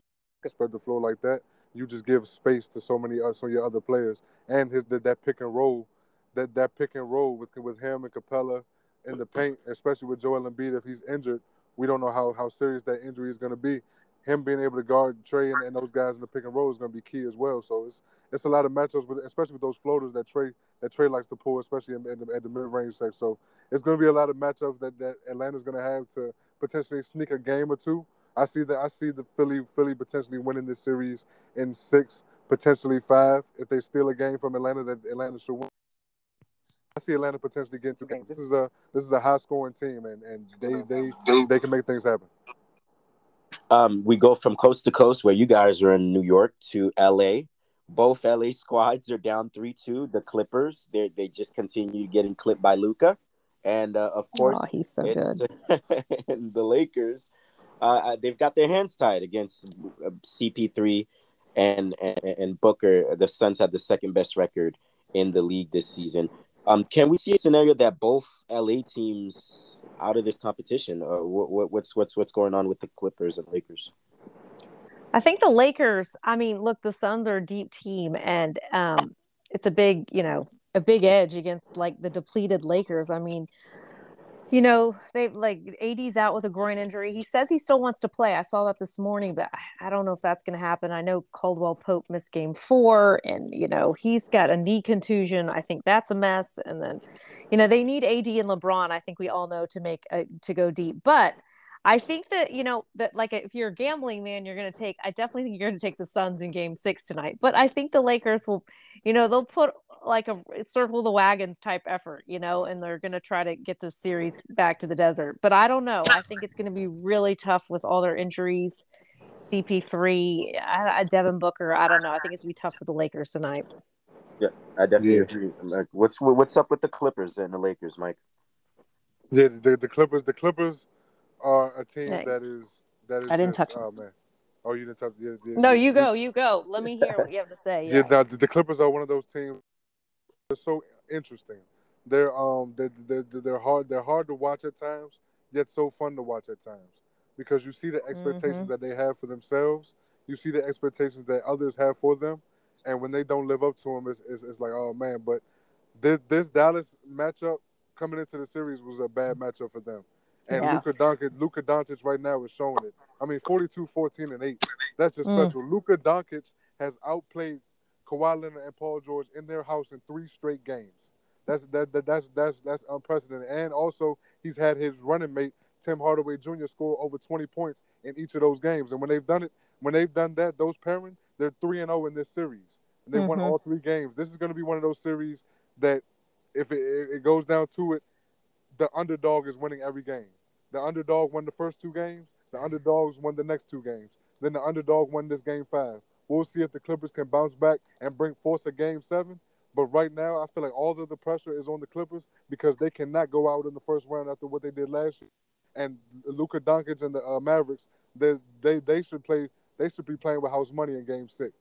spread the floor like that. You just give space to so many uh, of your other players, and his that, that pick and roll, that that pick and roll with with him and Capela in the paint, especially with Joel Embiid if he's injured. We don't know how how serious that injury is going to be him being able to guard Trae and, and, those guys in the pick and roll is going to be key as well. So it's it's a lot of matchups with, especially with those floaters that Trae that Trae likes to pull, especially in, in the, at the mid range section. So it's going to be a lot of matchups that that Atlanta's going to have to potentially sneak a game or two. I see that I see the Philly Philly potentially winning this series in six, potentially five. If they steal a game from Atlanta, that Atlanta should win. I see Atlanta potentially getting two games. This is a this is a high scoring team, and and they they they can make things happen. Um, we go from coast to coast where you guys are in New York to LA. Both LA squads are down three two. The Clippers, they they just continue getting clipped by Luka, and uh, of course Oh, he's so good. and [LAUGHS] the Lakers, uh, they've got their hands tied against uh, CP3 and, and and Booker. The Suns have the second best record in the league this season. Um, can we see a scenario that both LA teams out of this competition, what, what's what's what's going on with the Clippers and Lakers? I think the Lakers, I mean, look, the Suns are a deep team and um it's a big, you know, a big edge against like the depleted Lakers. I mean, you know, they like AD's out with a groin injury. He says he still wants to play. I saw that this morning, but I don't know if that's going to happen. I know Caldwell Pope missed game four, and you know he's got a knee contusion. I think that's a mess. And then, you know, they need AD and LeBron. I think we all know to make a, to go deep, but. I think that you know that like if you're a gambling man, you're going to take. I definitely think you're going to take the Suns in Game Six tonight. But I think the Lakers will, you know, they'll put like a eh, circle the wagons type effort, you know, and they're going to try to get the series back to the desert. But I don't know. I think it's going to be really tough with all their injuries. CP3, I, I, Devin Booker. I don't know. I think it's going to be tough for the Lakers tonight. Yeah, I definitely Yeah. agree. Like, what's what's up with the Clippers and the Lakers, Mike? Yeah, the, the Clippers. The Clippers are a team Thanks. that is that is. I didn't just- touch 'em. Oh man. Oh, you didn't touch. Yeah, yeah, No, yeah, you go. You go. Let me hear what you have to say. Yeah, Yeah. the, the Clippers are one of those teams. They're so interesting. They're um they're, they're they're hard they're hard to watch at times, yet so fun to watch at times, because you see the expectations Mhm. that they have for themselves. You see the expectations that others have for them, and when they don't live up to them, it's it's, it's like oh man. But this this Dallas matchup coming into the series was a bad matchup for them. And Yeah. Luka Doncic, Luka Doncic right now is showing it. I mean, 42, 14, and 8. That's just Mm. special. Luka Doncic has outplayed Kawhi Leonard and Paul George in their house in three straight games. That's that, that that's that's that's unprecedented. And also, he's had his running mate Tim Hardaway Jr. score over 20 points in each of those games. And when they've done it, when they've done that, those pairing, they're three and zero in this series. And they won Mhm. all three games. This is going to be one of those series that, if it it goes down to it, the underdog is winning every game. The underdog won the first two games. The underdogs won the next two games. Then the underdog won this game five. We'll see if the Clippers can bounce back and bring force a game seven. But right now, I feel like all of the pressure is on the Clippers because they cannot go out in the first round after what they did last year. And Luka Doncic and the uh, Mavericks, they, they they should play. They should be playing with house money in Game Six,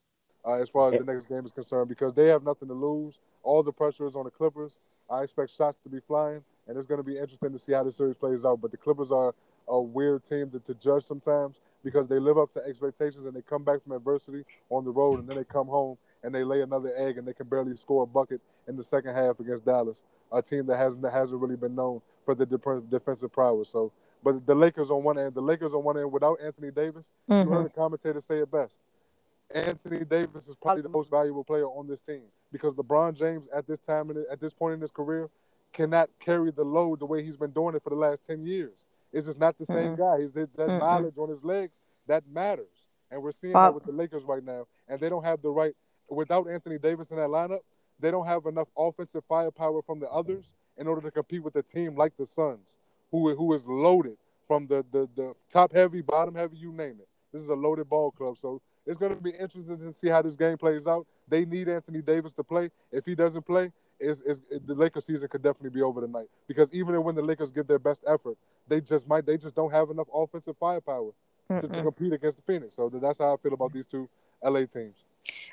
uh, as far as the next game is concerned, because they have nothing to lose. All the pressure is on the Clippers. I expect shots to be flying, and it's going to be interesting to see how the series plays out. But the Clippers are a weird team to, to judge sometimes because they live up to expectations and they come back from adversity on the road, and then they come home and they lay another egg and they can barely score a bucket in the second half against Dallas, a team that hasn't that hasn't really been known for the defensive prowess. So, but the Lakers on one end, the Lakers on one end without Anthony Davis, you Mhm. heard the commentator say it best. Anthony Davis is probably the most valuable player on this team because LeBron James at this time in at this point in his career cannot carry the load the way he's been doing it for the last ten years. It's just not the same guy. He's that, that knowledge on his legs that matters, and we're seeing Bob- that with the Lakers right now. And they don't have the right without Anthony Davis in that lineup. they don't have enough offensive firepower from the others in order to compete with a team like the Suns, who who is loaded from the the, the top heavy, bottom heavy, you name it. This is a loaded ball club, so it's going to be interesting to see how this game plays out. They need Anthony Davis to play. If he doesn't play, is is the Lakers season could definitely be over tonight because even when the Lakers give their best effort, they just might they just don't have enough offensive firepower to, to, compete against the Phoenix. So that's how I feel about these two LA teams.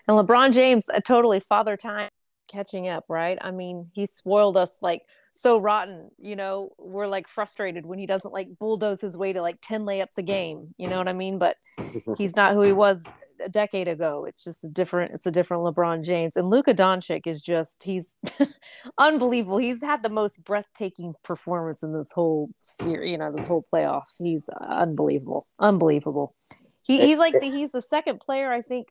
And LeBron James, a totally father time catching up, right? I mean, he spoiled us like so rotten, you know, we're like frustrated when he doesn't like bulldoze his way to like 10 layups a game, you know what I mean? But [LAUGHS] he's not who he was a decade ago. It's just a different, it's a different LeBron James. And Luka Doncic is just, he's [LAUGHS] unbelievable. He's had the most breathtaking performance in this whole series, you know, this whole playoff. He's unbelievable, unbelievable. He, he's like, the, he's the second player, I think,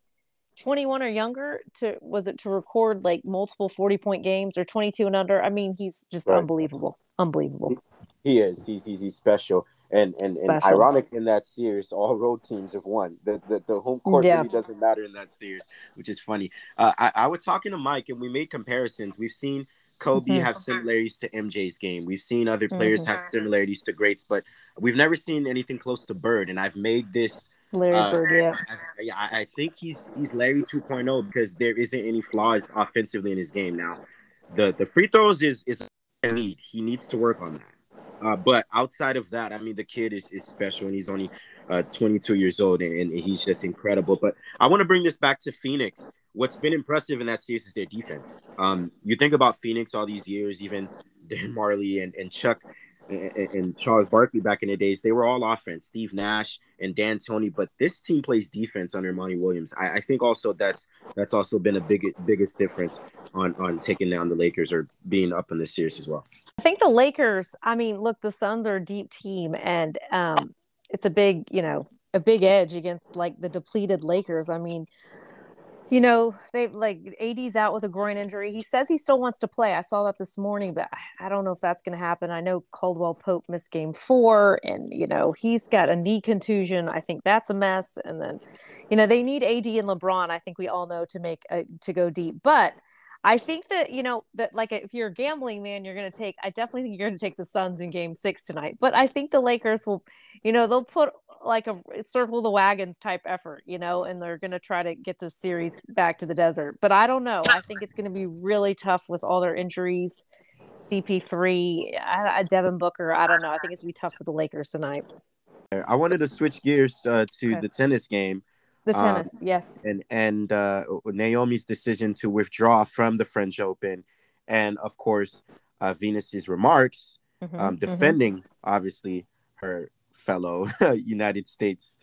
21 or younger to was it to record like multiple 40 point games or 22 and under i mean he's just right. unbelievable unbelievable he is he's he's, he's special and and, special. and ironic in that series all road teams have won the the, the home court yeah. really doesn't matter in that series which is funny uh, I, I was talking to mike and we made comparisons we've seen Kobe mm-hmm. have similarities to MJ's game. We've seen other players mm-hmm. have similarities to greats, but we've never seen anything close to Bird. And I've made this Larry uh, Bird, yeah. I, I, think he's he's Larry 2.0 because there isn't any flaws offensively in his game now. The the free throws is is a need. He needs to work on that. Uh, but outside of that, I mean, the kid is, is special and he's only uh, 22 years old and, and he's just incredible. But I want to bring this back to Phoenix. What's been impressive in that series is their defense. Um, you think about Phoenix all these years, even Dan [LAUGHS] Majerle and, and Chuck and, Charles Barkley back in the days, they were all offense. Steve Nash and D'Antoni, but this team plays defense under Monty Williams. I, I, think also that's that's also been a big biggest difference on on taking down the Lakers or being up in this series as well. I think the Lakers. I mean, look, the Suns are a deep team, and um, it's a big you know a big edge against like the depleted Lakers. I mean, you know, they like AD's out with a groin injury. He says he still wants to play. I saw that this morning, but I don't know if that's going to happen. I know Caldwell Pope missed game four, and you know he's got a knee contusion. I think that's a mess. And then, you know, they need AD and LeBron. I think we all know to make a, to go deep, but. I think that you know that like if you're a gambling man, you're going to take. I definitely think you're going to take the Suns in Game Six tonight. But I think the Lakers will, you know, they'll put like a circle the wagons type effort, you know, and they're going to try to get the series back to the desert. But I don't know. I think it's going to be really tough with all their injuries. CP3, I, Devin Booker. I don't know. I think it's going to be tough for the Lakers tonight. I wanted to switch gears uh, to okay. the tennis game. The um, tennis, um, yes. And and uh, Naomi's decision to withdraw from the French Open, and of course, uh, Venus's remarks mm-hmm, um, mm-hmm. defending mm-hmm. obviously her fellow [LAUGHS] United States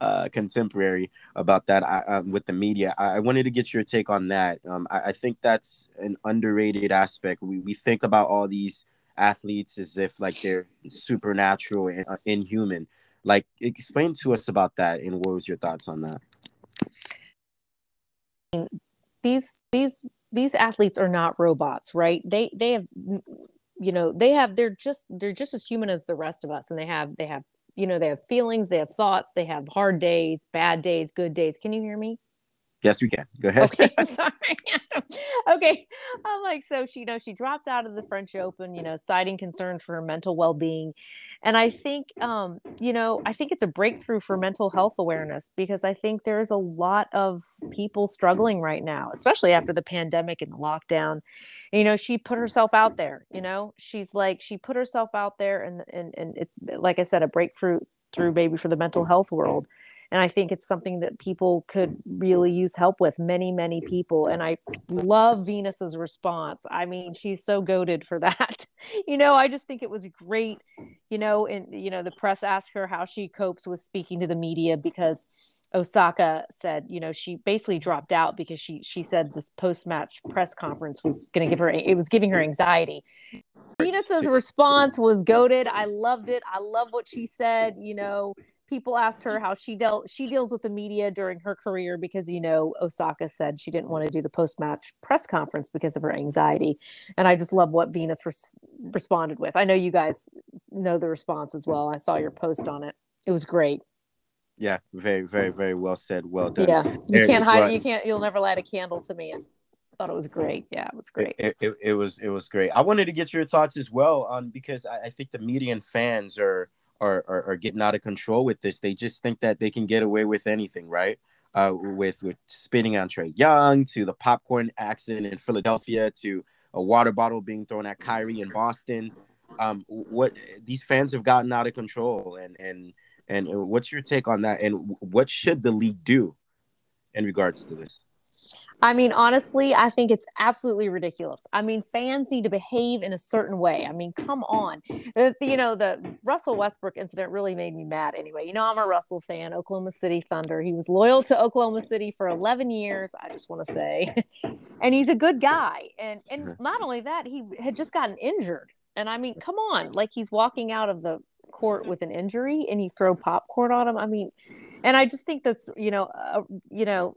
uh, contemporary about that I, uh, with the media. I, I, wanted to get your take on that. Um, I, I, think that's an underrated aspect. We, we think about all these athletes as if like they're supernatural and uh, inhuman. Like, explain to us about that, and what was your thoughts on that? These these these athletes are not robots, right? They they have you know they have they're just they're just as human as the rest of us and they have they have you know they have feelings they have thoughts they have hard days bad days good days can you hear me Yes, we can. Go ahead. Okay, I'm [LAUGHS] [LAUGHS] sorry. [LAUGHS] okay, I'm like, so she, you know, she dropped out of the French Open, you know, citing concerns for her mental well-being, and I think, um, you know, I think it's a breakthrough for mental health awareness because I think there's a lot of people struggling right now, especially after the pandemic and the lockdown. You know, she put herself out there. You know, she's like, she put herself out there, and and and it's like I said, a breakthrough through maybe for the mental health world and i think it's something that people could really use help with many many people and i love venus's response i mean she's so goaded for [LAUGHS] that you know i just think it was great you know and you know the press asked her how she copes with speaking to the media because Osaka said, you know, she basically dropped out because she she said this post match press conference was going to give her it was giving her anxiety. Venus's response was goaded. I loved it. I love what she said. You know, people asked her how she dealt she deals with the media during her career because you know Osaka said she didn't want to do the post match press conference because of her anxiety and I just love what Venus res- responded with. I know you guys know the response as well. I saw your post on it. It was great. Yeah, very very mm. very well said. Well done. Yeah. You can't hide it. You can't you'll never light a candle to me. I thought it was great. Yeah, it was great. It, it, it was it was great. I wanted to get your thoughts as well on because I, I think the media and fans are, are are are getting out of control with this. They just think that they can get away with anything, right? Uh, with with spitting on Trae Young to the popcorn accident in Philadelphia to a water bottle being thrown at Kyrie in Boston. Um, what these fans have gotten out of control, and and and what's your take on that? And what should the league do in regards to this? I mean, honestly, I think it's absolutely ridiculous. I mean, fans need to behave in a certain way. I mean, come on. The, you know, the Russell Westbrook incident really made me mad anyway. You know, I'm a Russell fan, Oklahoma City Thunder. He was loyal to Oklahoma City for 11 years, I just want to say. [LAUGHS] and he's a good guy. And and not only that, he had just gotten injured. And I mean, come on, like he's walking out of the court with an injury and you throw popcorn on him. I mean, and I just think that's, you know, uh, you know,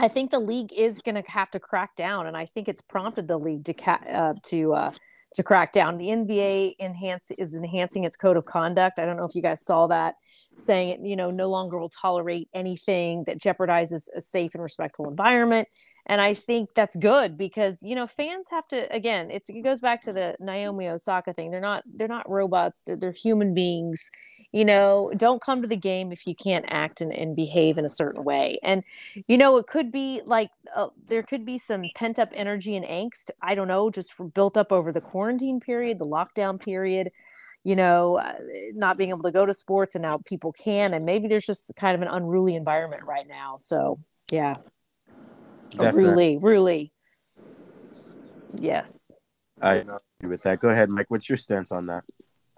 I think the league is going to have to crack down, and I think it's prompted the league to ca- uh, to uh, to crack down. The NBA enhance is enhancing its code of conduct. I don't know if you guys saw that, saying it you know no longer will tolerate anything that jeopardizes a safe and respectful environment and I think that's good because you know fans have to again it goes back to the Naomi Osaka thing they're not they're not robots they're, they're human beings you know don't come to the game if you can't act and, and behave in a certain way and you know it could be like uh, there could be some pent up energy and angst I don't know just built up over the quarantine period the lockdown period you know uh, not being able to go to sports and now people can and maybe there's just kind of an unruly environment right now so yeah Definitely, really. Yes. I agree with that. Go ahead, Mike. What's your stance on that?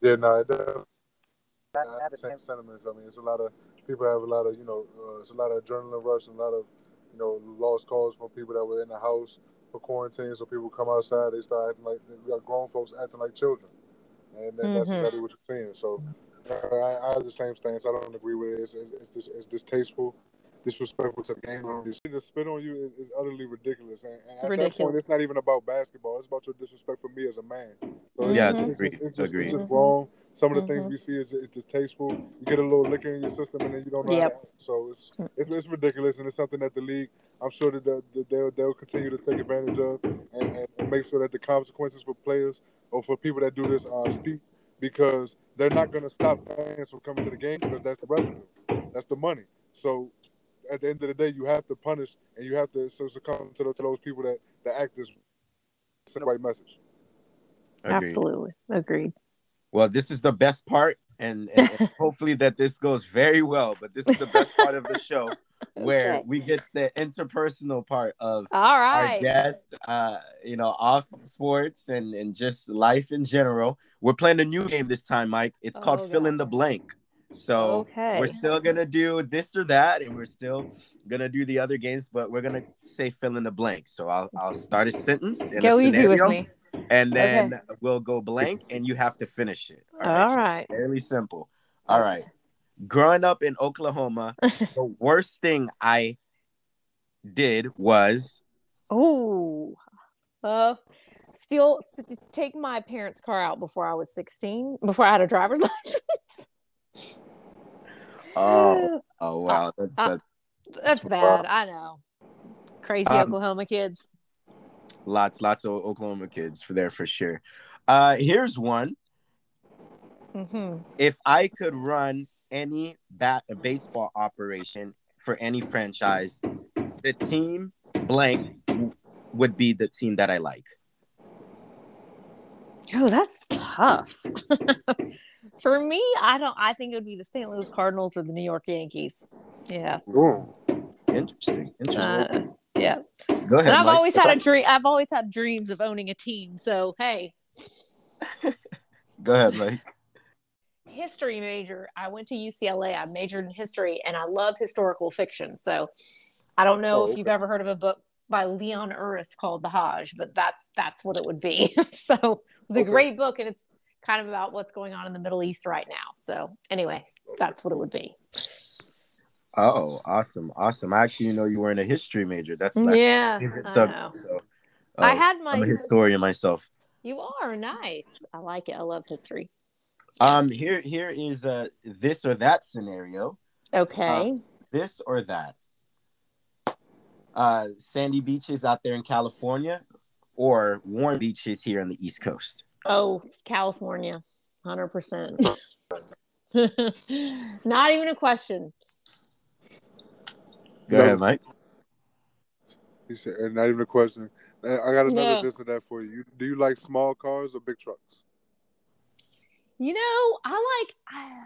Yeah, no, it does. I have the same sentiments. I mean, it's a lot of people have a lot of, you know, uh, it's a lot of adrenaline rush, and a lot of, you know, lost calls from people that were in the house for quarantine. So people come outside, they start acting like we got grown folks acting like children, and mm-hmm. that's exactly what you're saying. So I, I, have the same stance. I don't agree with it. It's, it's, it's, it's distasteful disrespectful to the game. To spit on you is, is utterly ridiculous. And, and at ridiculous. that point, it's not even about basketball. It's about your disrespect for me as a man. So yeah, it's, agreed. It's, just, agreed. it's just wrong. Some of the mm-hmm. things we see is, is distasteful. You get a little liquor in your system, and then you don't know. Yep. So it's, it's, it's ridiculous, and it's something that the league. I'm sure that they'll, they'll continue to take advantage of and, and, and make sure that the consequences for players or for people that do this are steep because they're not going to stop fans from coming to the game because that's the revenue, that's the money. So at the end of the day, you have to punish and you have to so succumb to, to those people that, that act this send the right message. Agreed. Absolutely. Agreed. Well, this is the best part, and, and, and [LAUGHS] hopefully that this goes very well. But this is the best part of the show, [LAUGHS] where okay. we get the interpersonal part of all right our guest. Uh, you know, off sports and and just life in general. We're playing a new game this time, Mike. It's oh, called God. Fill in the Blank. So okay. we're still gonna do this or that, and we're still gonna do the other games, but we're gonna say fill in the blank. So I'll I'll start a sentence. Go a easy with me. And then okay. we'll go blank, and you have to finish it. All right. All right. Fairly simple. All right. Growing up in Oklahoma, [LAUGHS] the worst thing I did was oh, uh, steal take my parents' car out before I was sixteen, before I had a driver's [LAUGHS] license. Oh, [SIGHS] oh wow, that's uh, that's, that's bad. I know. Crazy um, Oklahoma kids. Lots, lots of Oklahoma kids for there for sure. Uh, here's one. Mm-hmm. If I could run any bat a baseball operation for any franchise, the team blank would be the team that I like. Oh, that's tough. [LAUGHS] For me, I don't. I think it would be the St. Louis Cardinals or the New York Yankees. Yeah. Ooh, interesting. Interesting. Uh, yeah. Go ahead. And I've Mike. always had a dream. I've always had dreams of owning a team. So hey. [LAUGHS] Go ahead, Mike. History major. I went to UCLA. I majored in history, and I love historical fiction. So I don't know oh, if okay. you've ever heard of a book by Leon Uris called The Hajj, but that's that's what it would be. [LAUGHS] so it was a okay. great book, and it's kind of about what's going on in the Middle East right now. So anyway, that's what it would be. Oh, awesome, awesome! I actually know you were in a history major. That's yeah. I, subject, so, uh, I had my. I'm a historian myself. You are nice. I like it. I love history. Um, here, here is a this or that scenario. Okay. Uh, this or that. uh, sandy beaches out there in California or warm beaches here on the East Coast? Oh, California, hundred percent. [LAUGHS] Not even a question. Go No. ahead, Mike. He said, and not even a question. I got another Yeah. this and that for you. You- Do you like small cars or big trucks? You know, I like, I,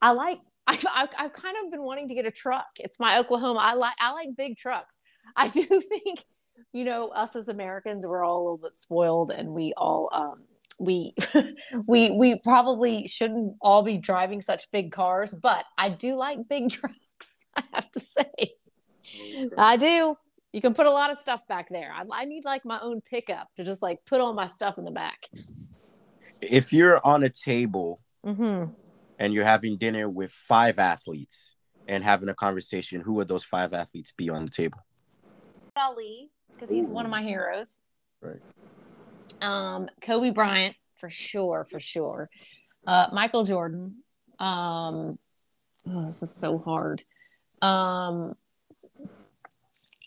I like, [LAUGHS] I've, I've, I've kind of been wanting to get a truck. It's my Oklahoma. I like, I like big trucks. [LAUGHS] I do think, you know, us as Americans, we're all a little bit spoiled, and we all, um, we, [LAUGHS] we, we probably shouldn't all be driving such big cars. But I do like big trucks. I have to say, I do. You can put a lot of stuff back there. I, I need like my own pickup to just like put all my stuff in the back. If you're on a table Mm-hmm. and you're having dinner with five athletes and having a conversation, who would those five athletes be on the table? Ali because he's one of my heroes. Right. Um, Kobe Bryant for sure, for sure. Uh, Michael Jordan. Um, oh, this is so hard. Um,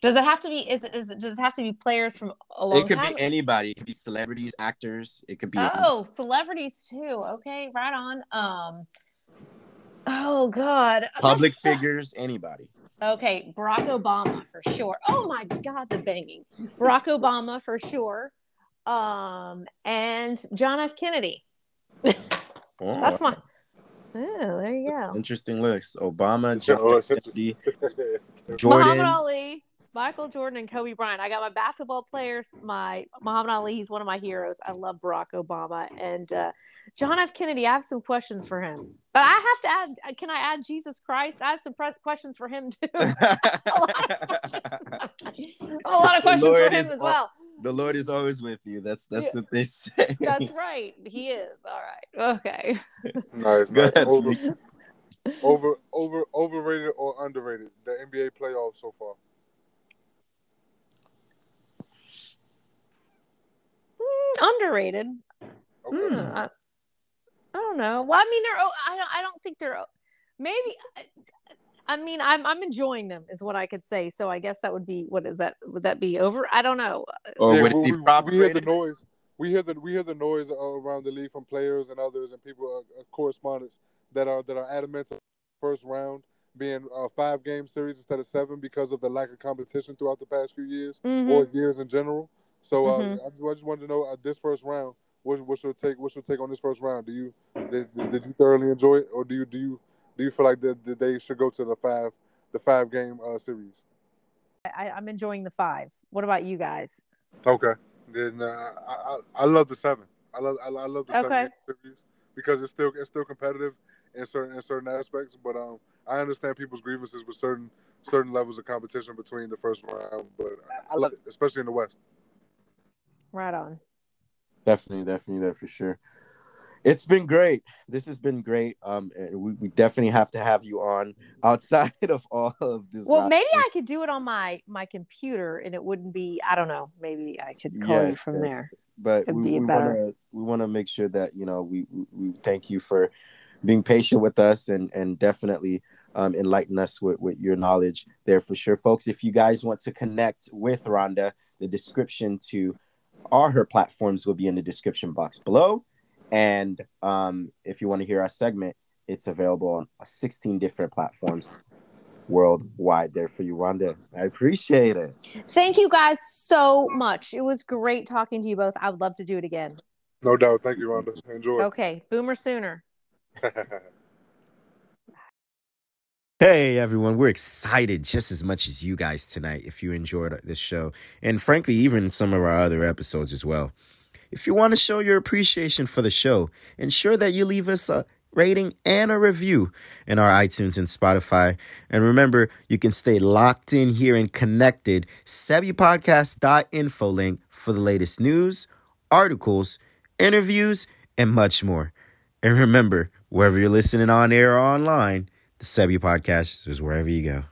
does it have to be? Is it? Is it? Does it have to be players from a long It could time? be anybody. It could be celebrities, actors. It could be Oh, celebrities too. Okay, right on. Um. Oh God. public That's- figures, anybody. Okay, Barack Obama for sure. Oh my God, the banging. Barack Obama for sure. Um, and John F. Kennedy. Oh, That's my. Oh, there you go. interesting list. Obama, Oh, John F. Kennedy, [LAUGHS] Muhammad Ali, Michael Jordan, and Kobe Bryant. I got my basketball players. My Muhammad Ali, he's one of my heroes. I love Barack Obama and uh, John F. Kennedy. I have some questions for him, but I have to add. Can I add Jesus Christ? I have some pre- questions for him too. a lot of questions, [LAUGHS] a lot of questions for [LAUGHS] him is as all- well. the Lord is always with you. That's that's Yeah. what they [LAUGHS] say. That's right. He is. All right. Okay. nice. Go nice. ahead, Over, over, over, overrated or underrated? The NBA playoffs so far. Underrated. Okay. Hmm, I, I don't know. Well, I mean, they're. oh, I don't. I don't think they're. Maybe. I mean, I'm. I'm enjoying them, is what I could say. So I guess that would be. What is that? Would that be over? I don't know. Or Yeah, would it we, be we- proper we hear the noise. We hear the we hear the noise uh, around the league from players and others and people, uh, uh, correspondents that are that are adamant of first round being a five game series instead of seven because of the lack of competition throughout the past few years Mhm. or years in general. So uh, Mhm. I, just, I just wanted to know uh, this first round. What, what's your take? What's your take on this first round? Do you did, did you thoroughly enjoy it, or do you do you do you feel like that, that they should go to the five the five game uh, series? I, I'm enjoying the five. What about you guys? Okay. Then uh, I, I I love the seven. I love I, I love the seven Okay. game series because it's still it's still competitive in certain in certain aspects. But um, I understand people's grievances with certain certain levels of competition between the first round. But I love it, especially in the West. Right on. Definitely, definitely there for sure. It's been great. This has been great. Um, and we, we definitely have to have you on outside [LAUGHS] of all of this. Well, maybe I could do it on my my computer, and it wouldn't be. I don't know. Maybe I could call you from yes. there. but It'd we, we want to we want to make sure that you know we, we we thank you for being patient with us and and definitely um, enlighten us with, with your knowledge there for sure folks if you guys want to connect with rhonda the description to all her platforms will be in the description box below and um, if you want to hear our segment it's available on 16 different platforms worldwide there for you rhonda i appreciate it Thank you guys so much. It was great talking to you both. I would love to do it again. No doubt. Thank you, Rhonda. Enjoy. Okay, boomer sooner. [LAUGHS] Hey everyone, we're excited just as much as you guys tonight if you enjoyed this show, and frankly, even some of our other episodes as well. If you want to show your appreciation for the show, ensure that you leave us a rating and a review in our iTunes and Spotify. And remember, you can stay locked in here and connected. SebbyPodcast.info link for the latest news, articles, interviews, and much more. And remember, wherever you're listening on air or online, the Sebi Podcast is wherever you go.